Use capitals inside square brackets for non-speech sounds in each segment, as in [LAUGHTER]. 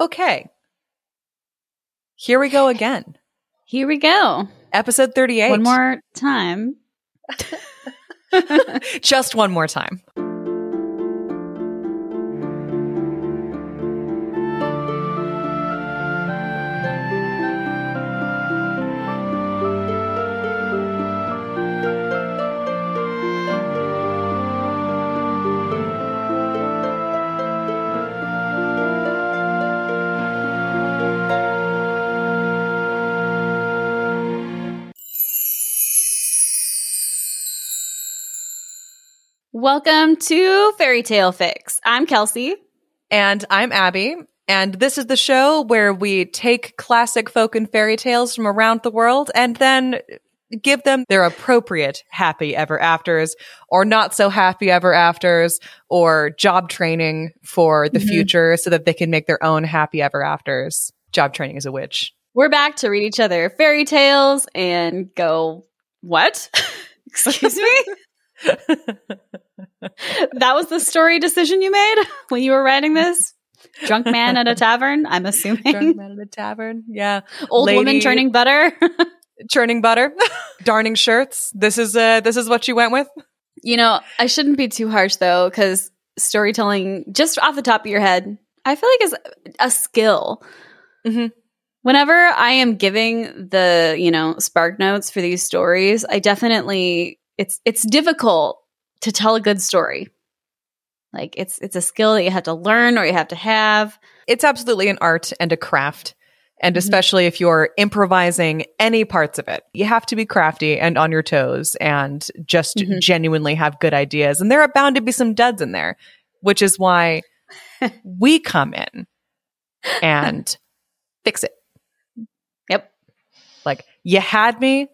Okay. Here we go again. Here we go. Episode 38. One more time. [LAUGHS] Just one more time. Welcome to Fairy Tale Fix. I'm Kelsey. And I'm Abby. And this is the show where we take classic folk and fairy tales from around the world and then give them their appropriate happy ever afters or not so happy ever afters or job training for the Mhm. future so that they can make their own happy ever afters. Job training is a witch. We're back to read each other fairy tales and go, what? [LAUGHS] Excuse me? [LAUGHS] that was the story decision you made when you were writing this? Drunk man at a tavern, I'm assuming. Drunk man at a tavern. Yeah. Old woman churning butter. [LAUGHS] Churning butter, darning shirts. This is uh this is what you went with? you know, I shouldn't be too harsh though, because storytelling, just off the top of your head, I feel like is a skill. Mhm. Whenever I am giving the, you know, spark notes for these stories, I definitely it's it's difficult to tell a good story. Like it's it's a skill that you have to learn or you have to have. It's absolutely an art and a craft. And Mhm. especially if you're improvising any parts of it, you have to be crafty and on your toes and just Mhm. genuinely have good ideas. And there are bound to be some duds in there, which is why [LAUGHS] we come in and fix it. Yep. Like you had me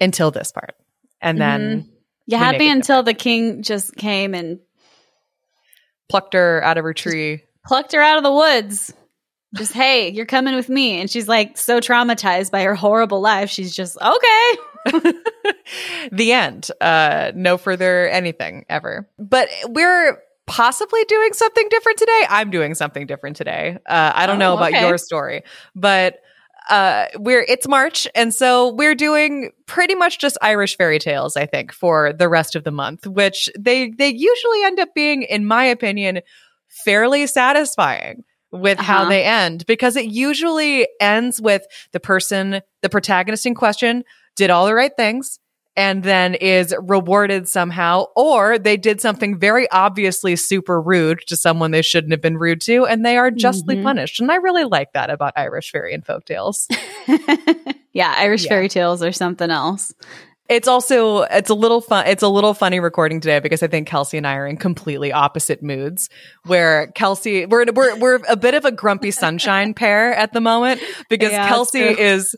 until this part. And then You had me until the king just came and plucked her out of her tree. plucked her out of the woods. Just, hey, you're coming with me. And she's like so traumatized by her horrible life. She's just, okay. [LAUGHS] the end. Uh, no further anything ever. But we're possibly doing something different today. I'm doing something different today. Uh, I don't know Oh, about okay. your story, but uh, we're it's March, and so we're doing pretty much just Irish fairy tales. I think for the rest of the month, which they they usually end up being, in my opinion, fairly satisfying with how Uh-huh. they end because it usually ends with the person, the protagonist in question, did all the right things and then is rewarded somehow, or they did something very obviously super rude to someone they shouldn't have been rude to, and they are justly Mhm. punished. And I really like that about Irish fairy and folk tales. [LAUGHS] yeah, Irish Yeah. fairy tales or something else. It's also it's a little fun. It's a little funny recording today because I think Kelsey and I are in completely opposite moods. Where Kelsey, we're we're we're a bit of a grumpy sunshine pair at the moment because [LAUGHS] Yeah, Kelsey is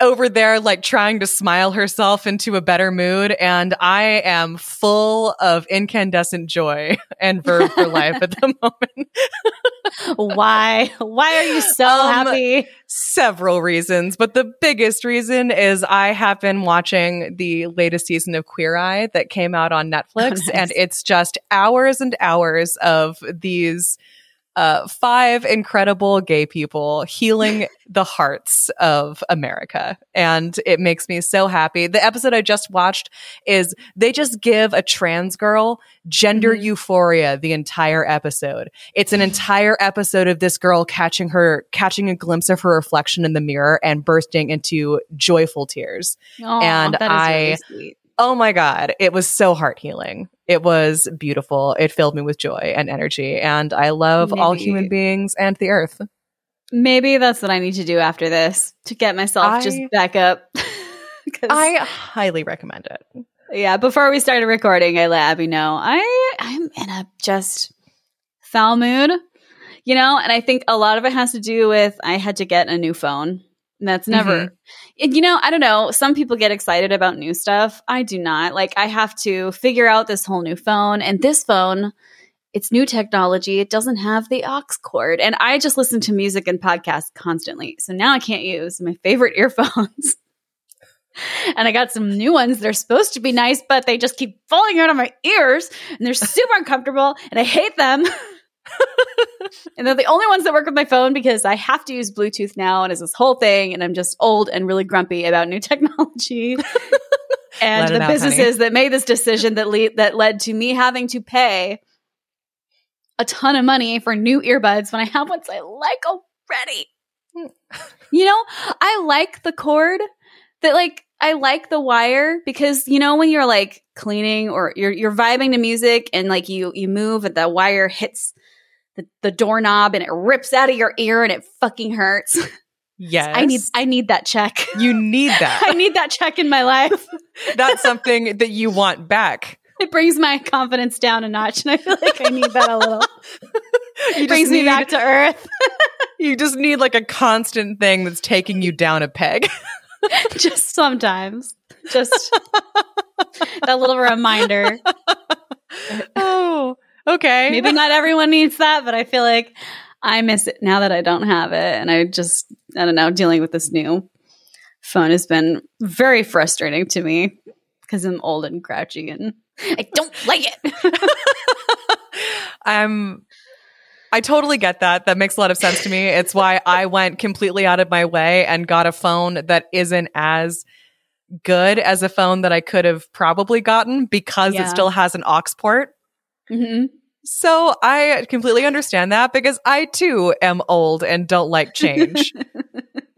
over there like trying to smile herself into a better mood, and I am full of incandescent joy [LAUGHS] and verve for life at the [LAUGHS] moment. Why? Why are you so Um, happy? several reasons, but the biggest reason is I have been watching the latest season of Queer Eye that came out on Netflix, [LAUGHS] Oh, nice. and it's just hours and hours of these uh, five incredible gay people healing [LAUGHS] the hearts of America. And it makes me so happy. The episode I just watched is they just give a trans girl gender Mhm. euphoria the entire episode. It's an entire episode of this girl catching her, catching a glimpse of her reflection in the mirror and bursting into joyful tears. Aw, and I- really. Oh my God. It was so heart healing. It was beautiful. It filled me with joy and energy. And I love all human beings and the earth. Maybe that's what I need to do after this to get myself I- just back up. [LAUGHS] I highly recommend it. yeah, before we started recording, I let Abby know I I'm in a just foul mood, you know, and I think a lot of it has to do with I had to get a new phone. That's never, mm-hmm. and, you know, I don't know. Some people get excited about new stuff. I do not. Like, I have to figure out this whole new phone, and this phone, it's new technology. It doesn't have the aux cord, and I just listen to music and podcasts constantly. So now I can't use my favorite [LAUGHS] earphones. And I got some new ones. They're supposed to be nice, but they just keep falling out of my ears and they're super uncomfortable and I hate them. [LAUGHS] [LAUGHS] and they're the only ones that work with my phone because I have to use Bluetooth now, and it's this whole thing, and I'm just old and really grumpy about new [LAUGHS] technology. [LAUGHS] and the out, businesses honey. that made this decision that le- that led to me having to pay a ton of money for new earbuds when I have ones I like already. you know, I like the cord that like I like the wire because you know when you're like cleaning or you're you're vibing to music and like you you move and the wire hits the, the doorknob and it rips out of your ear and it fucking hurts. Yes. I need I need that check. you need [LAUGHS] that. I need that check in my life. [LAUGHS] That's something that you want back. It brings my confidence down a notch and I feel like I need that a little. [LAUGHS] You It brings just me back to earth. You just need like a constant thing that's taking you down a peg. Just sometimes. Just that little reminder. oh, okay. [LAUGHS] Maybe not everyone needs that, but I feel like I miss it now that I don't have it. And I just, I don't know, dealing with this new phone has been very frustrating to me because I'm old and grouchy and I don't like it. I'm [LAUGHS] I totally get that. That makes a lot of sense to me. It's why I went completely out of my way and got a phone that isn't as good as a phone that I could have probably gotten because Yeah. it still has an aux port. hmm So I completely understand that because I too am old and don't like change.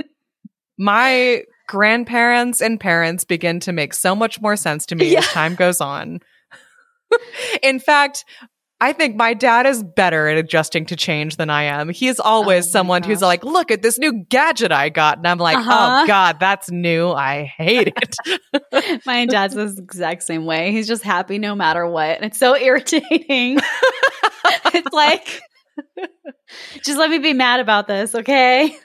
[LAUGHS] My grandparents and parents begin to make so much more sense to me Yeah. as time goes on. [LAUGHS] In fact, I think my dad is better at adjusting to change than I am. He is always Oh someone who's like, look at this new gadget I got. And I'm like, Uh-huh. oh God, that's new. I hate [LAUGHS] it. My dad's the exact same way. He's just happy no matter what. And it's so [LAUGHS] irritating. it's like, [LAUGHS] just let me be mad about this, okay?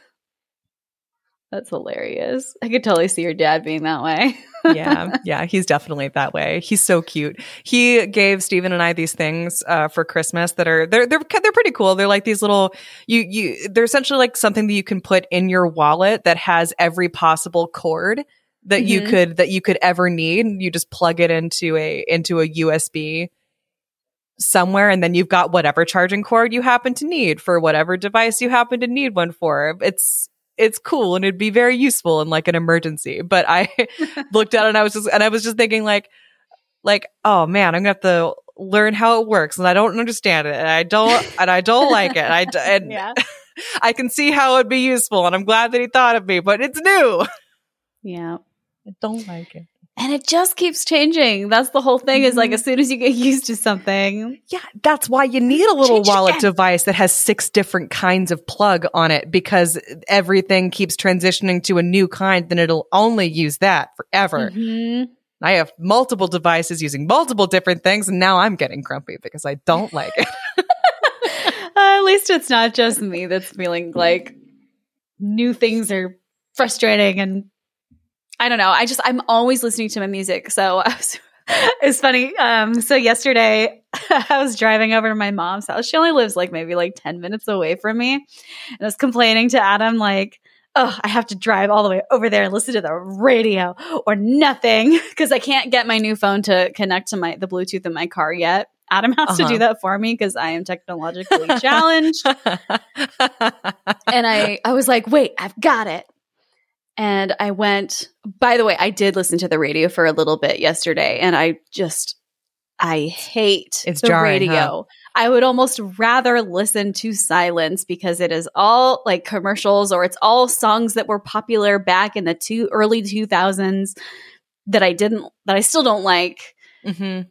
That's hilarious. I could totally see your dad being that way. yeah, [LAUGHS] yeah, he's definitely that way. He's so cute. He gave Stephen and I these things uh, for Christmas that are they're they're they're pretty cool. They're like these little you you they're essentially like something that you can put in your wallet that has every possible cord that you Mhm. could that you could ever need. You just plug it into a into a USB somewhere and then you've got whatever charging cord you happen to need for whatever device you happen to need one for. It's it's cool and it'd be very useful in like an emergency. But I [LAUGHS] looked at it and I was just and I was just thinking like like oh man I'm gonna have to learn how it works and I don't understand it and I don't and I don't like it and I d- [LAUGHS] and yeah. [LAUGHS] I can see how it'd be useful and I'm glad that he thought of me but it's new Yeah. I don't like it And it just keeps changing. That's the whole thing is like as soon as you get used to something. yeah that's why you need a little wallet device that has six different kinds of plug on it because everything keeps transitioning to a new kind then it'll only use that forever Mhm. I have multiple devices using multiple different things, and now I'm getting grumpy because I don't like it. [LAUGHS] Uh, at least it's not just me that's feeling like new things are frustrating and I don't know. I just I'm always listening to my music. So was [LAUGHS] it's funny. Um so yesterday [LAUGHS] I was driving over to my mom's house. She only lives like maybe like 10 minutes away from me. And I was complaining to Adam like Oh, I have to drive all the way over there and listen to the radio or nothing [LAUGHS] because I can't get my new phone to connect to my the Bluetooth in my car yet. Adam has to Uh-huh. do that for me because I am technologically challenged. And I, I was like, wait, I've got it. And I went, by the way, I did listen to the radio for a little bit yesterday and I just, I hate It's the jarring, radio. huh? I would almost rather listen to silence because it is all like commercials or it's all songs that were popular back in the two early 2000s that I didn't, that I still don't like. hmm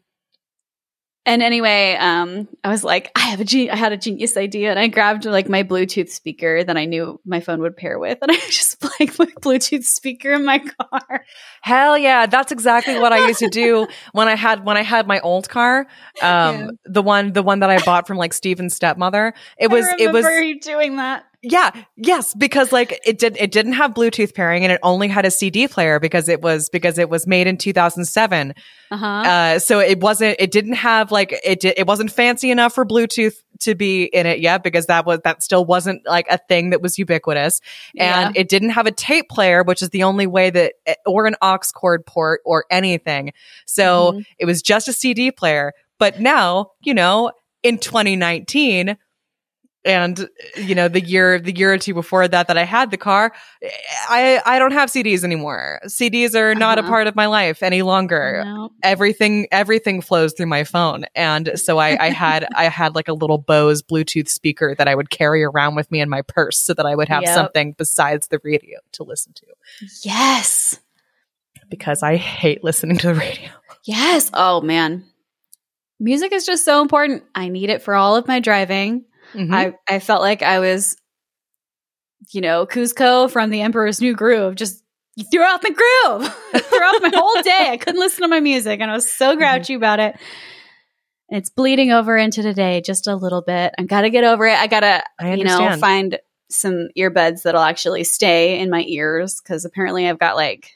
And anyway, um, I was like, I have a gen- I had a genius idea, and I grabbed like my Bluetooth speaker that I knew my phone would pair with, and [LAUGHS] I just played my Bluetooth speaker in my car. Hell yeah, that's exactly what I used to do [LAUGHS] when I had when I had my old car. Um, Yeah. the one the one that I bought from like Steven's stepmother. It was it was you doing that. Yeah yes because like it did it didn't have Bluetooth pairing and it only had a CD player because it was because it was made in 2007. Uh-huh. Uh, so it wasn't, it didn't have like, it did, it wasn't fancy enough for Bluetooth to be in it yet because that was, that still wasn't like a thing that was ubiquitous. And it didn't have a tape player, which is the only way that, or an aux cord port or anything. So Mhm. it was just a CD player. But now, you know, in 2019, and you know the year the year or two before that that I had the car I I don't have CDs anymore CDs are not Uh-huh. a part of my life any longer No. everything everything flows through my phone and so I, I had [LAUGHS] i had like a little bose bluetooth speaker that i would carry around with me in my purse so that i would have Yep. something besides the radio to listen to Yes. because i hate listening to the radio Yes. Oh man. Music is just so important. I need it for all of my driving. Mhm. I, I felt like I was, you know, Kuzco from the Emperor's New Groove. Just you threw off my groove, [LAUGHS] threw off my whole day. I couldn't listen to my music, and I was so grouchy about it. And it's bleeding over into today just a little bit. I got to get over it. I got to, you know, find some earbuds that'll actually stay in my ears because apparently I've got like.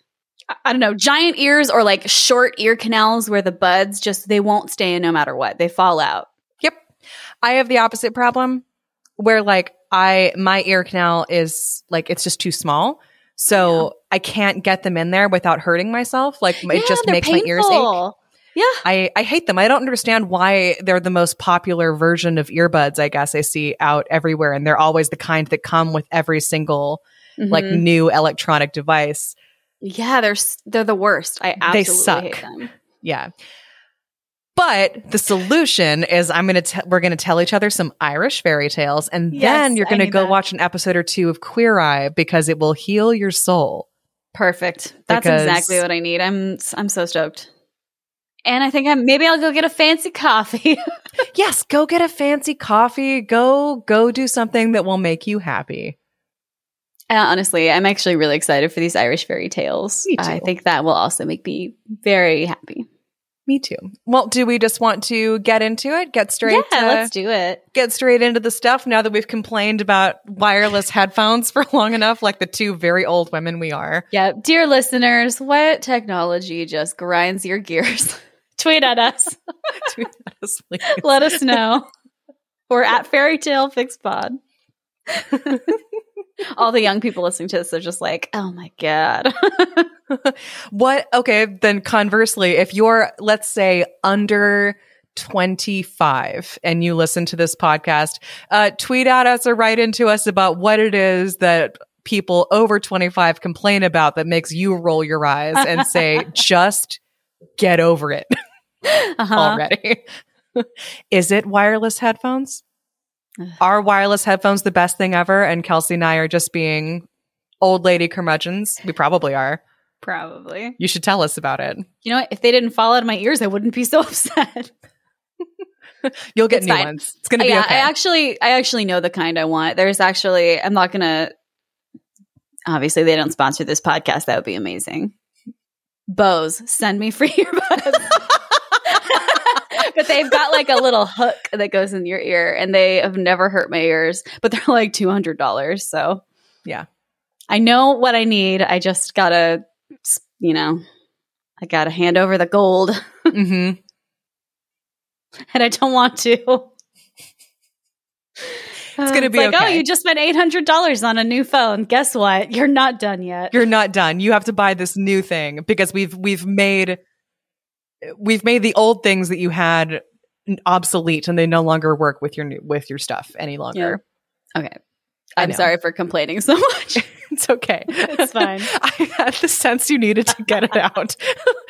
I- I don't know, giant ears or like short ear canals where the buds just they won't stay in no matter what. They fall out. I have the opposite problem where like I my ear canal is like it's just too small. So I can't get them in there without hurting myself. Like it just makes my ears ache. Yeah. I, I hate them. I don't understand why they're the most popular version of earbuds, I guess I see out everywhere. And they're always the kind that come with every single like Mhm. new electronic device. yeah, they're they're the worst. I They suck. hate them. Yeah. But the solution is I'm going to, we're going to tell each other some Irish fairy tales and Yes, then you're going to go that. watch an episode or two of Queer Eye because it will heal your soul. Perfect. That's Because- exactly what I need. I'm I'm so stoked. And I think I'm maybe I'll go get a fancy coffee. [LAUGHS] Yes. Go get a fancy coffee. Go, go do something that will make you happy. Uh, honestly, I'm actually really excited for these Irish fairy tales. Me too. I think that will also make me very happy. Me too. Well, do we just want to get into it? Get straight yeah, uh, let's do it. get straight into the stuff now that we've complained about wireless headphones for [LAUGHS] long enough, like the two very old women we are. Yeah, dear listeners, what technology just grinds your gears? [LAUGHS] Tweet at us. [LAUGHS] Tweet at us, please. Let us know. We're at Fairy Tale Fix Pod. [LAUGHS] All the young people listening to this are just like, oh my God. [LAUGHS] what? Okay, then conversely, if you're, let's say, under 25 and you listen to this podcast, uh, tweet at us or write into us about what it is that people over 25 complain about that makes you roll your eyes and say, [LAUGHS] just get over it. Uh-huh. already. Is it wireless headphones? [SIGHS] Are wireless headphones the best thing ever? And Kelsey and I are just being old lady curmudgeons. We probably are. Probably. You should tell us about it. You know what? If they didn't fall out of my ears, I wouldn't be so [LAUGHS] upset. [LAUGHS] You'll get It's new fine. ones. It's going to be yeah, okay. I actually, I actually know the kind I want. There's actually, I'm not gonna. Obviously, they don't sponsor this podcast. That would be amazing. Bose, send me free [LAUGHS] earbuds. But they've got like a little hook that goes in your ear, and they have never hurt my ears. But they're like two hundred dollars. So Yeah. I know what I need. I just gotta, you know, I gotta hand over the gold, hmm [LAUGHS] and I don't want to. It's gonna be like, oh, you just spent eight hundred dollars on a new phone. Guess what? You're not done yet. You're not done. You have to buy this new thing because we've we've made we've made the old things that you had obsolete and they no longer work with your new with your stuff any longer. Okay. I I'm sorry for complaining so much. [LAUGHS] It's okay. It's fine. [LAUGHS] I had the sense you needed to get it out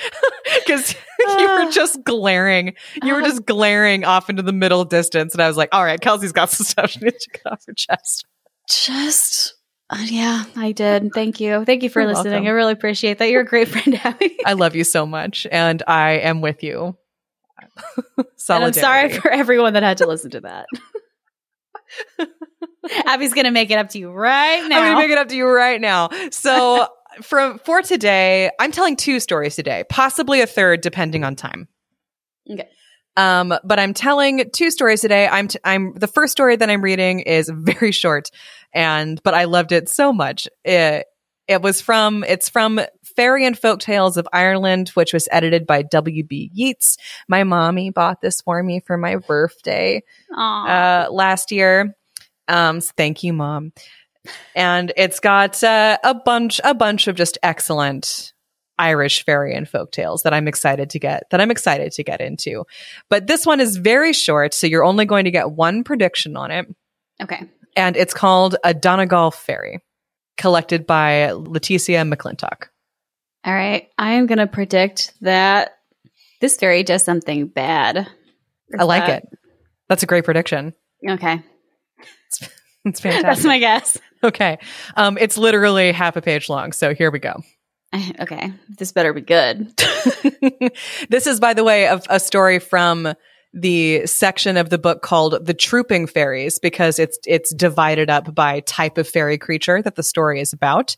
[LAUGHS] because you were ah. just glaring. You were just glaring off into the middle distance, and I was like, "All right, Kelsey's got some stuff she needs to get off her chest." Just, uh, yeah, I did. Thank you. Thank you for You're listening. welcome. I really appreciate that. You're a great [LAUGHS] friend, Abby. I love you so much, and I am with you. [LAUGHS] and I'm sorry for everyone that had to listen to that. [LAUGHS] Abby's going to make it up to you right now. I'm to make it up to you right now. So, from for today, I'm telling two stories today, possibly a third, depending on time. Okay. Um, but I'm telling two stories today. I'm t- I'm the first story that I'm reading is very short, and but I loved it so much. It it was from it's from Fairy and Folk Tales of Ireland, which was edited by W. B. Yeats. My mommy bought this for me for my birthday uh, last year. Um, so thank you, mom. And it's got uh, a bunch, a bunch of just excellent Irish fairy and folk tales that I'm excited to get, that I'm excited to get into. But this one is very short, so you're only going to get one prediction on it. Okay. And it's called a Donegal Fairy, collected by Letitia Maclintock. All right. I am going to predict that this fairy does something bad. I like it. That's a great prediction. Okay. It's [LAUGHS] fantastic. [LAUGHS] That's my guess. okay. Um, it's literally half a page long. So here we go. [LAUGHS] Okay. This better be good. this is, by the way, a, a story from the section of the book called "The Trooping Fairies" because it's it's divided up by type of fairy creature that the story is about,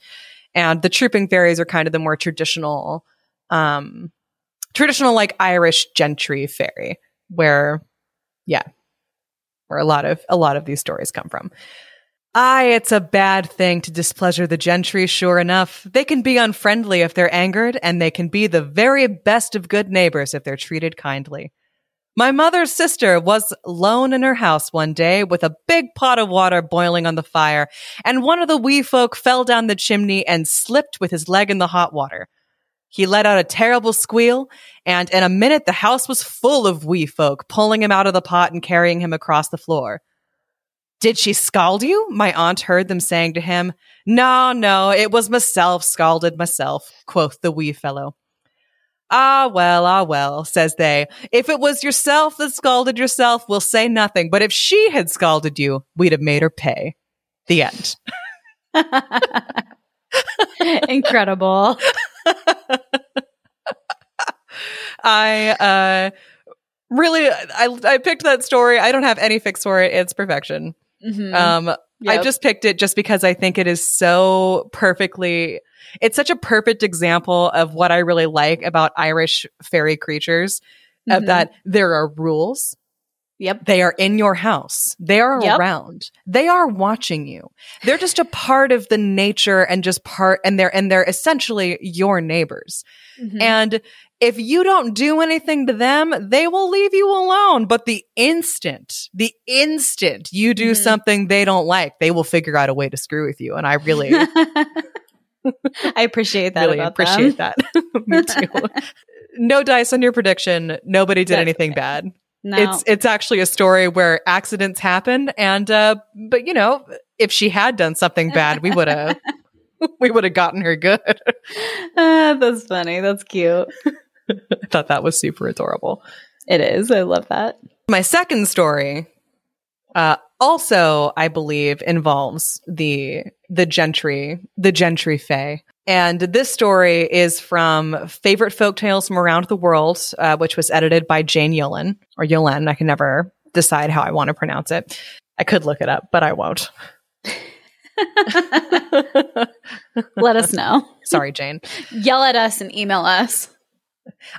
and the trooping fairies are kind of the more traditional, um, traditional like Irish gentry fairy, where, yeah, where a lot of a lot of these stories come from. Aye, it's a bad thing to displeasure the gentry, sure enough. They can be unfriendly if they're angered, and they can be the very best of good neighbors if they're treated kindly. My mother's sister was alone in her house one day with a big pot of water boiling on the fire, and one of the wee folk fell down the chimney and slipped with his leg in the hot water. He let out a terrible squeal, and in a minute the house was full of wee folk, pulling him out of the pot and carrying him across the floor. Did she scald you? My aunt heard them saying to him. No, no, it was myself scalded myself, quoth the wee fellow. Ah, well, ah, well, says they. If it was yourself that scalded yourself, we'll say nothing. But if she had scalded you, we'd have made her pay. The end. [LAUGHS] Incredible. I uh really I I picked that story. I don't have any fix for it. It's perfection. Mhm. Um I just picked it just because I think it is so perfectly it's such a perfect example of what I really like about Irish fairy creatures of Mhm. that there are rules. Yep. They are in your house. They are Yep. around. They are watching you. They're just a part of the nature and just part and they're and they're essentially your neighbors. Mhm. And if you don't do anything to them, they will leave you alone. But the instant, the instant you do Mhm. something they don't like, they will figure out a way to screw with you. And I really, [LAUGHS] [LAUGHS] I appreciate that really appreciate them. that. [LAUGHS] Me too. [LAUGHS] no dice on your prediction. Nobody did That's anything okay. bad. No. It's it's actually a story where accidents happen, and uh, but you know, if she had done something bad, we would have we would have gotten her good. Ah, that's funny. That's cute. I thought that was super adorable. It is. I love that. My second story, uh, also I believe involves the the gentry, the gentry fae. And this story is from Favorite Folk Tales from Around the World, uh, which was edited by Jane Yolen or Yolen. I can never decide how I want to pronounce it. I could look it up, but I won't. [LAUGHS] Let us know. [LAUGHS] Sorry, Jane. Yell at us and email us.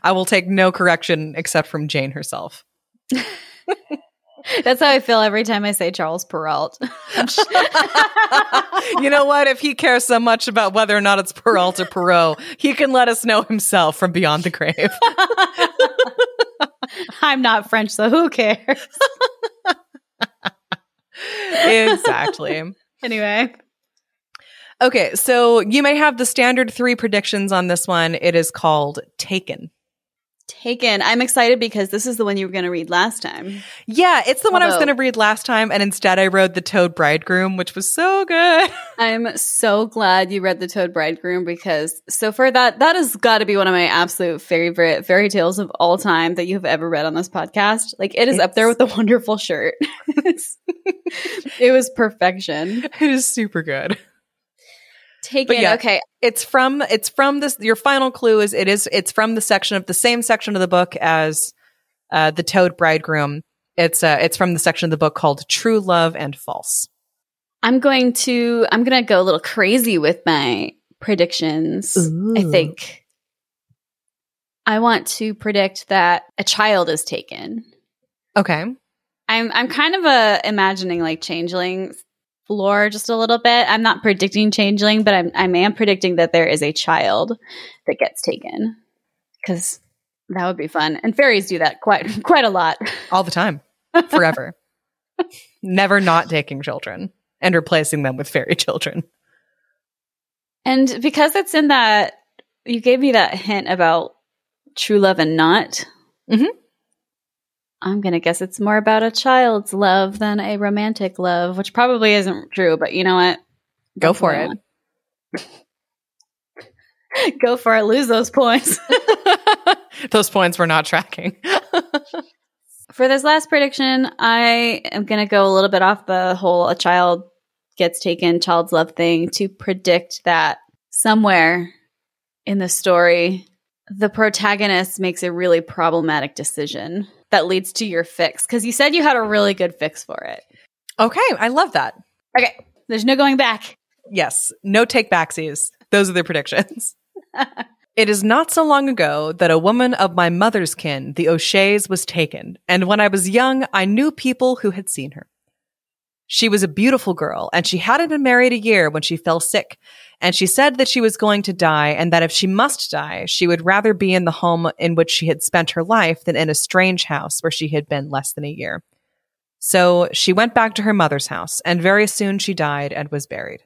I will take no correction except from Jane herself. [LAUGHS] [LAUGHS] That's how I feel every time I say Charles Perrault. [LAUGHS] you know what? If he cares so much about whether or not it's Perrault or Perot, he can let us know himself from beyond the grave. [LAUGHS] I'm not French, so who cares? exactly. Anyway, Okay, so you may have the standard three predictions on this one. It is called Taken. Taken. I'm excited because this is the one you were going to read last time. Yeah, it's the one I was going to read last time, and instead I wrote The Toad Bridegroom, which was so good. [LAUGHS] I'm so glad you read The Toad Bridegroom because so far that that has got to be one of my absolute favorite fairy tales of all time that you've ever read on this podcast. Like it is up there with the wonderful shirt. [LAUGHS] It was perfection. It is super good. Taken. yeah. Okay. It's from it's from this your final clue is it is it's from the section of the same section of the book as uh The Toad Bridegroom. It's uh it's from the section of the book called True Love and False. I'm going to I'm going to go a little crazy with my predictions. I think I want to predict that a child is taken. Okay. I'm I'm kind of uh imagining like changeling lore just a little bit. I'm not predicting changeling, but I'm I am predicting that there is a child that gets taken because that would be fun. And fairies do that quite [LAUGHS] quite a lot. All the time. Forever. [LAUGHS] Never not taking children and replacing them with fairy children. And because it's in that, you gave me that hint about true love and not. Mhm. I'm going to guess it's more about a child's love than a romantic love, which probably isn't true, but you know what? Go for it. [LAUGHS] Go for it. Lose those points. [LAUGHS] those points were not tracking. [LAUGHS] for this last prediction, I am going to go a little bit off the whole a child gets taken, child's love thing to predict that somewhere in the story, the protagonist makes a really problematic decision that leads to your fix. Because you said you had a really good fix for it. Okay, I love that. Okay, there's no going back. Yes, no take backsies. Those are the predictions. [LAUGHS] it is not so long ago that a woman of my mother's kin, the O'Sheas, was taken, and when I was young, I knew people who had seen her. She was a beautiful girl, and she hadn't been married a year when she fell sick, and she said that she was going to die, and that if she must die, she would rather be in the home in which she had spent her life than in a strange house where she had been less than a year. So she went back to her mother's house, and very soon she died and was buried.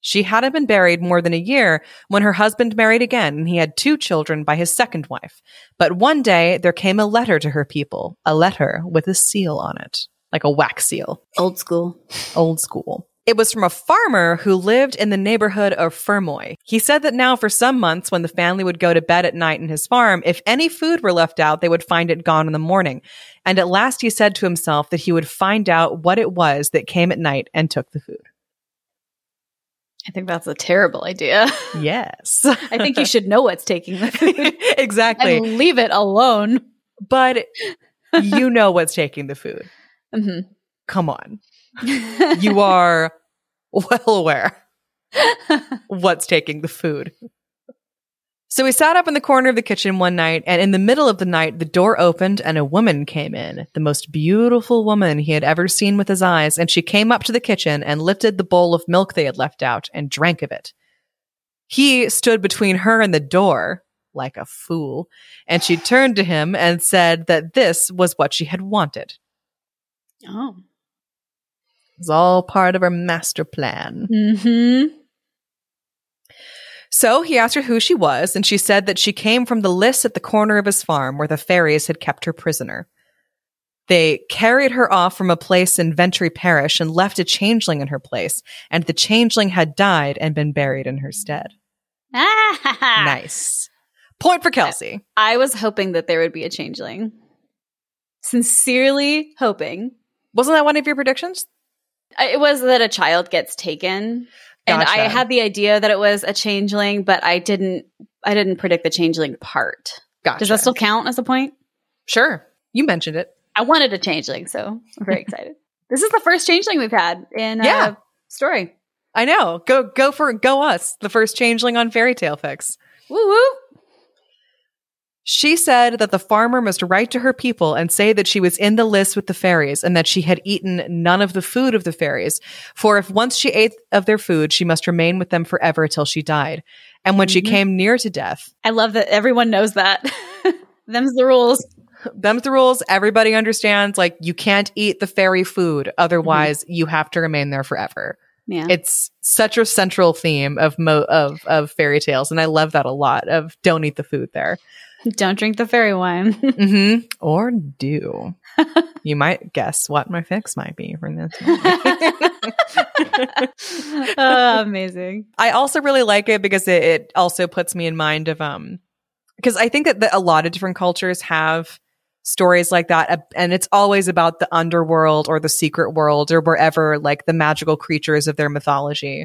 She hadn't been buried more than a year when her husband married again and he had two children by his second wife. But one day there came a letter to her people, a letter with a seal on it, like a wax seal. Old school. Old school. It was from a farmer who lived in the neighborhood of Fermoy. He said that now for some months when the family would go to bed at night in his farm, if any food were left out, they would find it gone in the morning. And at last he said to himself that he would find out what it was that came at night and took the food. I think that's a terrible idea. [LAUGHS] Yes. I think you should know what's taking the food. [LAUGHS] exactly. And leave it alone. But you know what's taking the food. Mm-hmm. Come on. you are well aware [LAUGHS] what's taking the food. So we sat up in the corner of the kitchen one night, and in the middle of the night, the door opened and a woman came in, the most beautiful woman he had ever seen with his eyes. And she came up to the kitchen and lifted the bowl of milk they had left out and drank of it. He stood between her and the door, like a fool, and she turned to him and said that this was what she had wanted. Oh. It was all part of her master plan. Mm-hmm. So he asked her who she was, and she said that she came from the list at the corner of his farm where the fairies had kept her prisoner. They carried her off from a place in Ventry Parish and left a changeling in her place, and the changeling had died and been buried in her stead. nice. Point for Kelsey. I was hoping that there would be a changeling. Sincerely hoping. Wasn't that one of your predictions? It was that a child gets taken. And I had the idea that it was a changeling, but I didn't I didn't predict the changeling part. Gotcha. Does that still count as a point? Sure. You mentioned it. I wanted a changeling, so I'm very [LAUGHS] excited. This is the first changeling we've had in yeah. story. I know. Go go for go us. The first changeling on Fairy Tale Fix. Woo woo. She said that the farmer must write to her people and say that she was in the list with the fairies and that she had eaten none of the food of the fairies. For if once she ate of their food, she must remain with them forever till she died. And when mm-hmm. she came near to death. I love that everyone knows that. [LAUGHS] Them's the rules. Them's the rules. Everybody understands like you can't eat the fairy food. Otherwise, mm-hmm. you have to remain there forever. Yeah. It's such a central theme of mo- of of fairy tales and I love that a lot of don't eat the food there. Don't drink the fairy wine. [LAUGHS] mm-hmm. Or do. you might guess what my fix might be for this. [LAUGHS] [LAUGHS] oh, amazing. I also really like it because it, it also puts me in mind of um because I think that, that a lot of different cultures have stories like that and it's always about the underworld or the secret world or wherever like the magical creatures of their mythology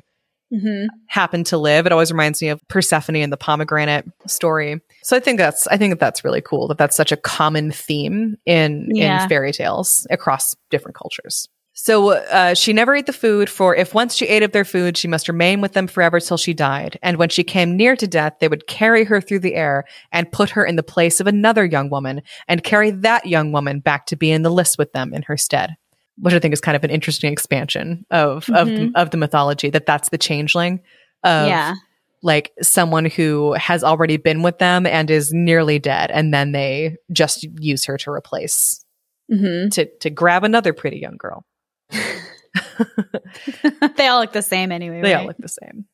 mm-hmm. happen to live. It always reminds me of Persephone and the pomegranate story. So I think that's I think that that's really cool that that's such a common theme in yeah. in fairy tales across different cultures. So uh, she never ate the food, for if once she ate of their food, she must remain with them forever till she died. And when she came near to death, they would carry her through the air and put her in the place of another young woman, and carry that young woman back to be in the list with them in her stead which I think is kind of an interesting expansion of mm-hmm. of of the mythology that that's the changeling of yeah. like someone who has already been with them and is nearly dead and then they just use her to replace mm-hmm. to to grab another pretty young girl. [LAUGHS] they all look the same anyway. They right? all look the same.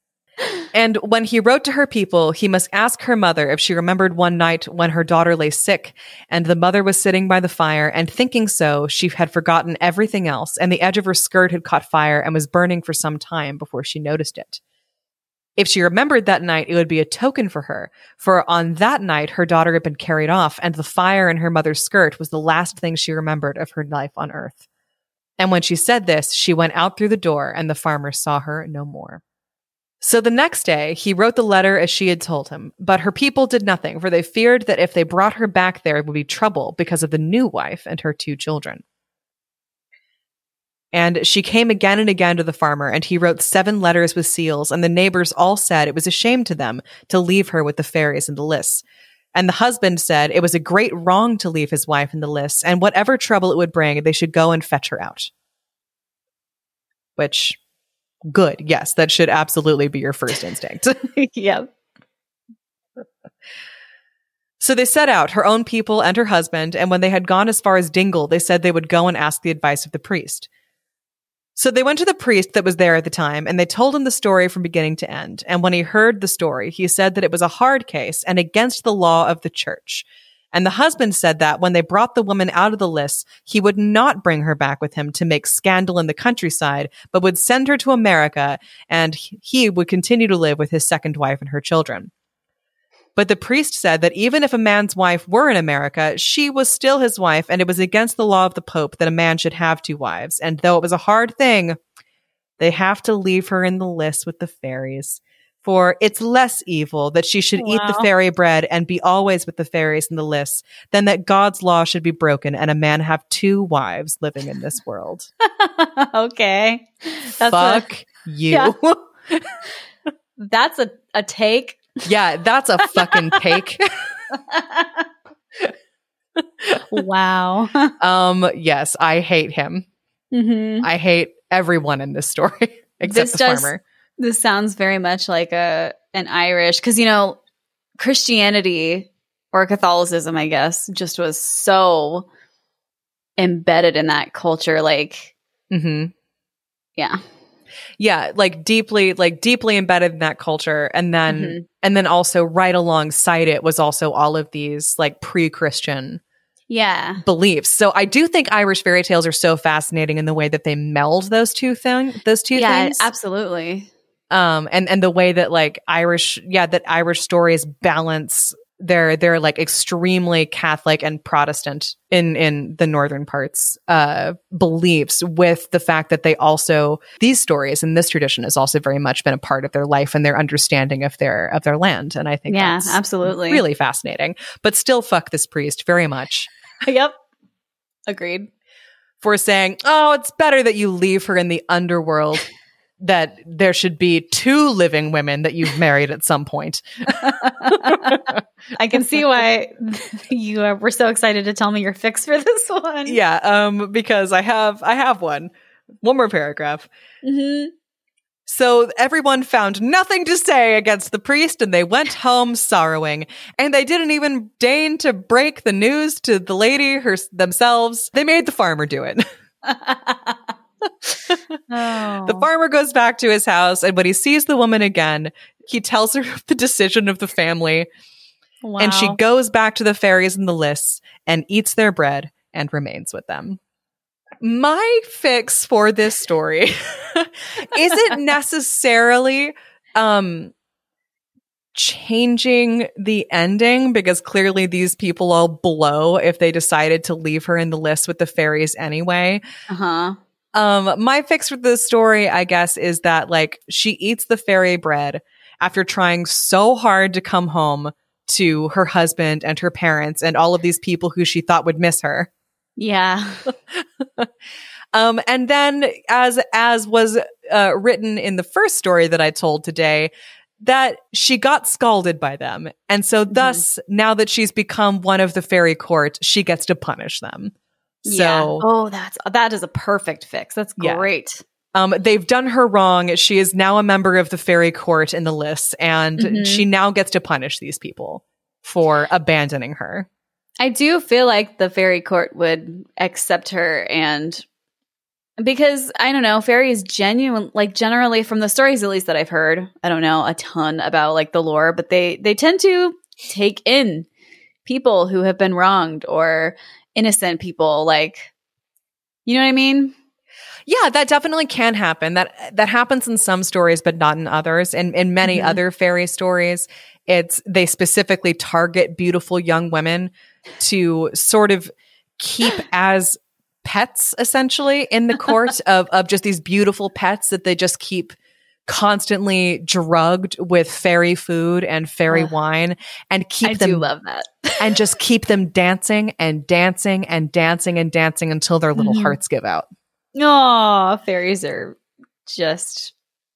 And when he wrote to her people, he must ask her mother if she remembered one night when her daughter lay sick and the mother was sitting by the fire and thinking so, she had forgotten everything else and the edge of her skirt had caught fire and was burning for some time before she noticed it. If she remembered that night, it would be a token for her, for on that night her daughter had been carried off and the fire in her mother's skirt was the last thing she remembered of her life on earth. And when she said this, she went out through the door and the farmer saw her no more. So the next day, he wrote the letter as she had told him, but her people did nothing, for they feared that if they brought her back there, it would be trouble because of the new wife and her two children. And she came again and again to the farmer, and he wrote seven letters with seals, and the neighbors all said it was a shame to them to leave her with the fairies and the lists. And the husband said it was a great wrong to leave his wife in the lists, and whatever trouble it would bring, they should go and fetch her out. Which good. Yes, that should absolutely be your first instinct. [LAUGHS] yep. So they set out, her own people and her husband, and when they had gone as far as Dingle, they said they would go and ask the advice of the priest. So they went to the priest that was there at the time, and they told him the story from beginning to end. And when he heard the story, he said that it was a hard case and against the law of the church, and the husband said that when they brought the woman out of the lists, he would not bring her back with him to make scandal in the countryside, but would send her to America and he would continue to live with his second wife and her children. But the priest said that even if a man's wife were in America, she was still his wife, and it was against the law of the Pope that a man should have two wives. And though it was a hard thing, they have to leave her in the list with the fairies for it's less evil that she should wow. eat the fairy bread and be always with the fairies in the lists than that God's law should be broken and a man have two wives living in this world. [LAUGHS] okay. That's Fuck a, you. Yeah. [LAUGHS] that's a, a take. Yeah, that's a fucking [LAUGHS] take. wow. Um, yes, I hate him. Mm-hmm. I hate everyone in this story except this the does, farmer this sounds very much like a an Irish because you know Christianity or Catholicism, I guess, just was so embedded in that culture. Like, mm-hmm. yeah, yeah, like deeply, like deeply embedded in that culture, and then mm-hmm. and then also right alongside it was also all of these like pre-Christian yeah beliefs. So I do think Irish fairy tales are so fascinating in the way that they meld those two thing those two yeah, things. Absolutely um and and the way that like irish yeah that irish stories balance their their like extremely catholic and protestant in in the northern parts uh beliefs with the fact that they also these stories and this tradition has also very much been a part of their life and their understanding of their of their land. And i think yeah absolutely. really fascinating. But still fuck this priest very much. [LAUGHS] Yep. Agreed. For saying oh it's better that you leave her in the underworld that there should be two living women that you've married at some point. I can see why you were so excited to tell me your fix for this one. Yeah, um, because I have I have one. One more paragraph. Mm-hmm. So everyone found nothing to say against the priest and they went home sorrowing. And they didn't even deign to break the news to the lady her, themselves. They made the farmer do it. [LAUGHS] oh. The farmer goes back to his house, and when he sees the woman again, he tells her [LAUGHS] the decision of the family. Wow. And she goes back to the fairies in the lists and eats their bread and remains with them. My fix for this story [LAUGHS] isn't [LAUGHS] necessarily um changing the ending because clearly these people all blow if they decided to leave her in the list with the fairies anyway. Uh-huh. Um, my fix for the story, I guess, is that like she eats the fairy bread after trying so hard to come home to her husband and her parents and all of these people who she thought would miss her. Yeah. [LAUGHS] um, and then as, as was, uh, written in the first story that I told today, that she got scalded by them. And so mm-hmm. thus, now that she's become one of the fairy court, she gets to punish them. So, yeah. oh, that's that is a perfect fix. That's great. Yeah. Um, they've done her wrong. She is now a member of the fairy court in the list, and mm-hmm. she now gets to punish these people for abandoning her. I do feel like the fairy court would accept her and because I don't know, fairies genuine like generally from the stories at least that I've heard, I don't know a ton about like the lore, but they they tend to take in people who have been wronged or innocent people like you know what I mean? Yeah, that definitely can happen. That that happens in some stories, but not in others. And in many Mhm. other fairy stories, it's they specifically target beautiful young women to sort of keep [LAUGHS] as pets, essentially, in the court of of just these beautiful pets that they just keep constantly drugged with fairy food and fairy Ugh. wine and keep I them do love that. [LAUGHS] and just keep them dancing and dancing and dancing and dancing until their little Mhm. hearts give out. Oh, fairies are just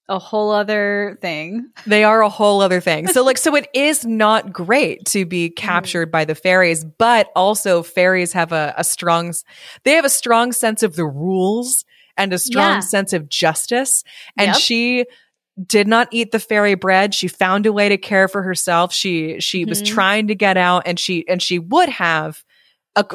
a whole other thing. They are a whole other thing. So like so [LAUGHS] it is not great to be captured by the fairies, but also fairies have a, a strong they have a strong sense of the rules and a strong Yeah. sense of justice. And Yep. she did not eat the fairy bread. She found a way to care for herself. She she was Mhm. trying to get out and she and she would have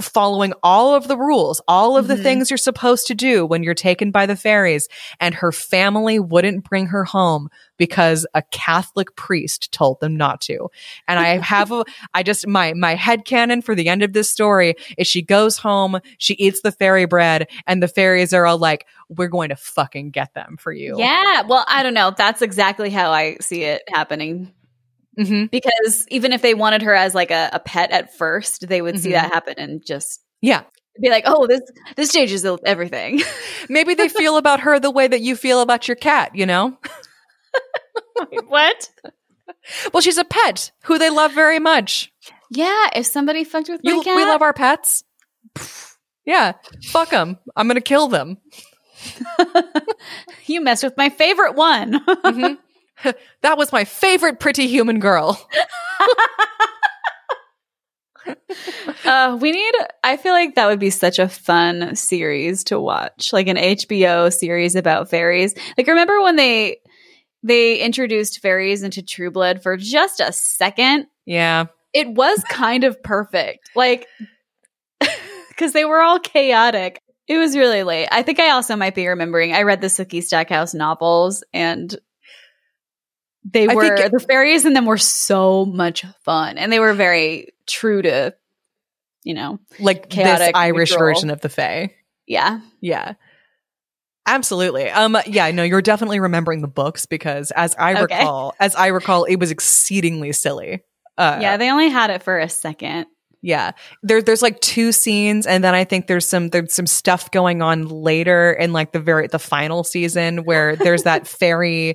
following all of the rules, all of the Mhm. things you're supposed to do when you're taken by the fairies. And her family wouldn't bring her home because a Catholic priest told them not to. And I [LAUGHS] have a, I just, my, my head headcanon for the end of this story is she goes home, she eats the fairy bread, and the fairies are all like, we're going to fucking get them for you. Yeah. Well, I don't know. That's exactly how I see it happening. Hmm Because even if they wanted her as like a, a pet at first, they would see Mhm. that happen and just Yeah. be like, "Oh, this this changes everything." [LAUGHS] Maybe they feel about her the way that you feel about your cat, you know? [LAUGHS] what? Well, she's a pet who they love very much. Yeah. If somebody fucked with my You, cat, we love our pets. Yeah, fuck them. I'm gonna kill them. [LAUGHS] you messed with my favorite one. Mhm. [LAUGHS] that was my favorite pretty human girl. [LAUGHS] uh, we need. I feel like that would be such a fun series to watch, like an HBO series about fairies. Like, remember when they they introduced fairies into True Blood for just a second? Yeah. It was kind of perfect, like [LAUGHS] because they were all chaotic. It was really late. I think I also might be remembering. I read the Sookie Stackhouse novels, and they I were think- the fairies in them were so much fun, and they were very true to, you know, Like Chaotic this Irish neutral. version of the Fae. yeah. Yeah. Absolutely. Um yeah, no, you're definitely remembering the books because as I Okay. recall, as I recall, it was exceedingly silly. Uh yeah, they only had it for a second. Yeah. There there's like two scenes and then I think there's some there's some stuff going on later in like the very the final season where there's that [LAUGHS] fairy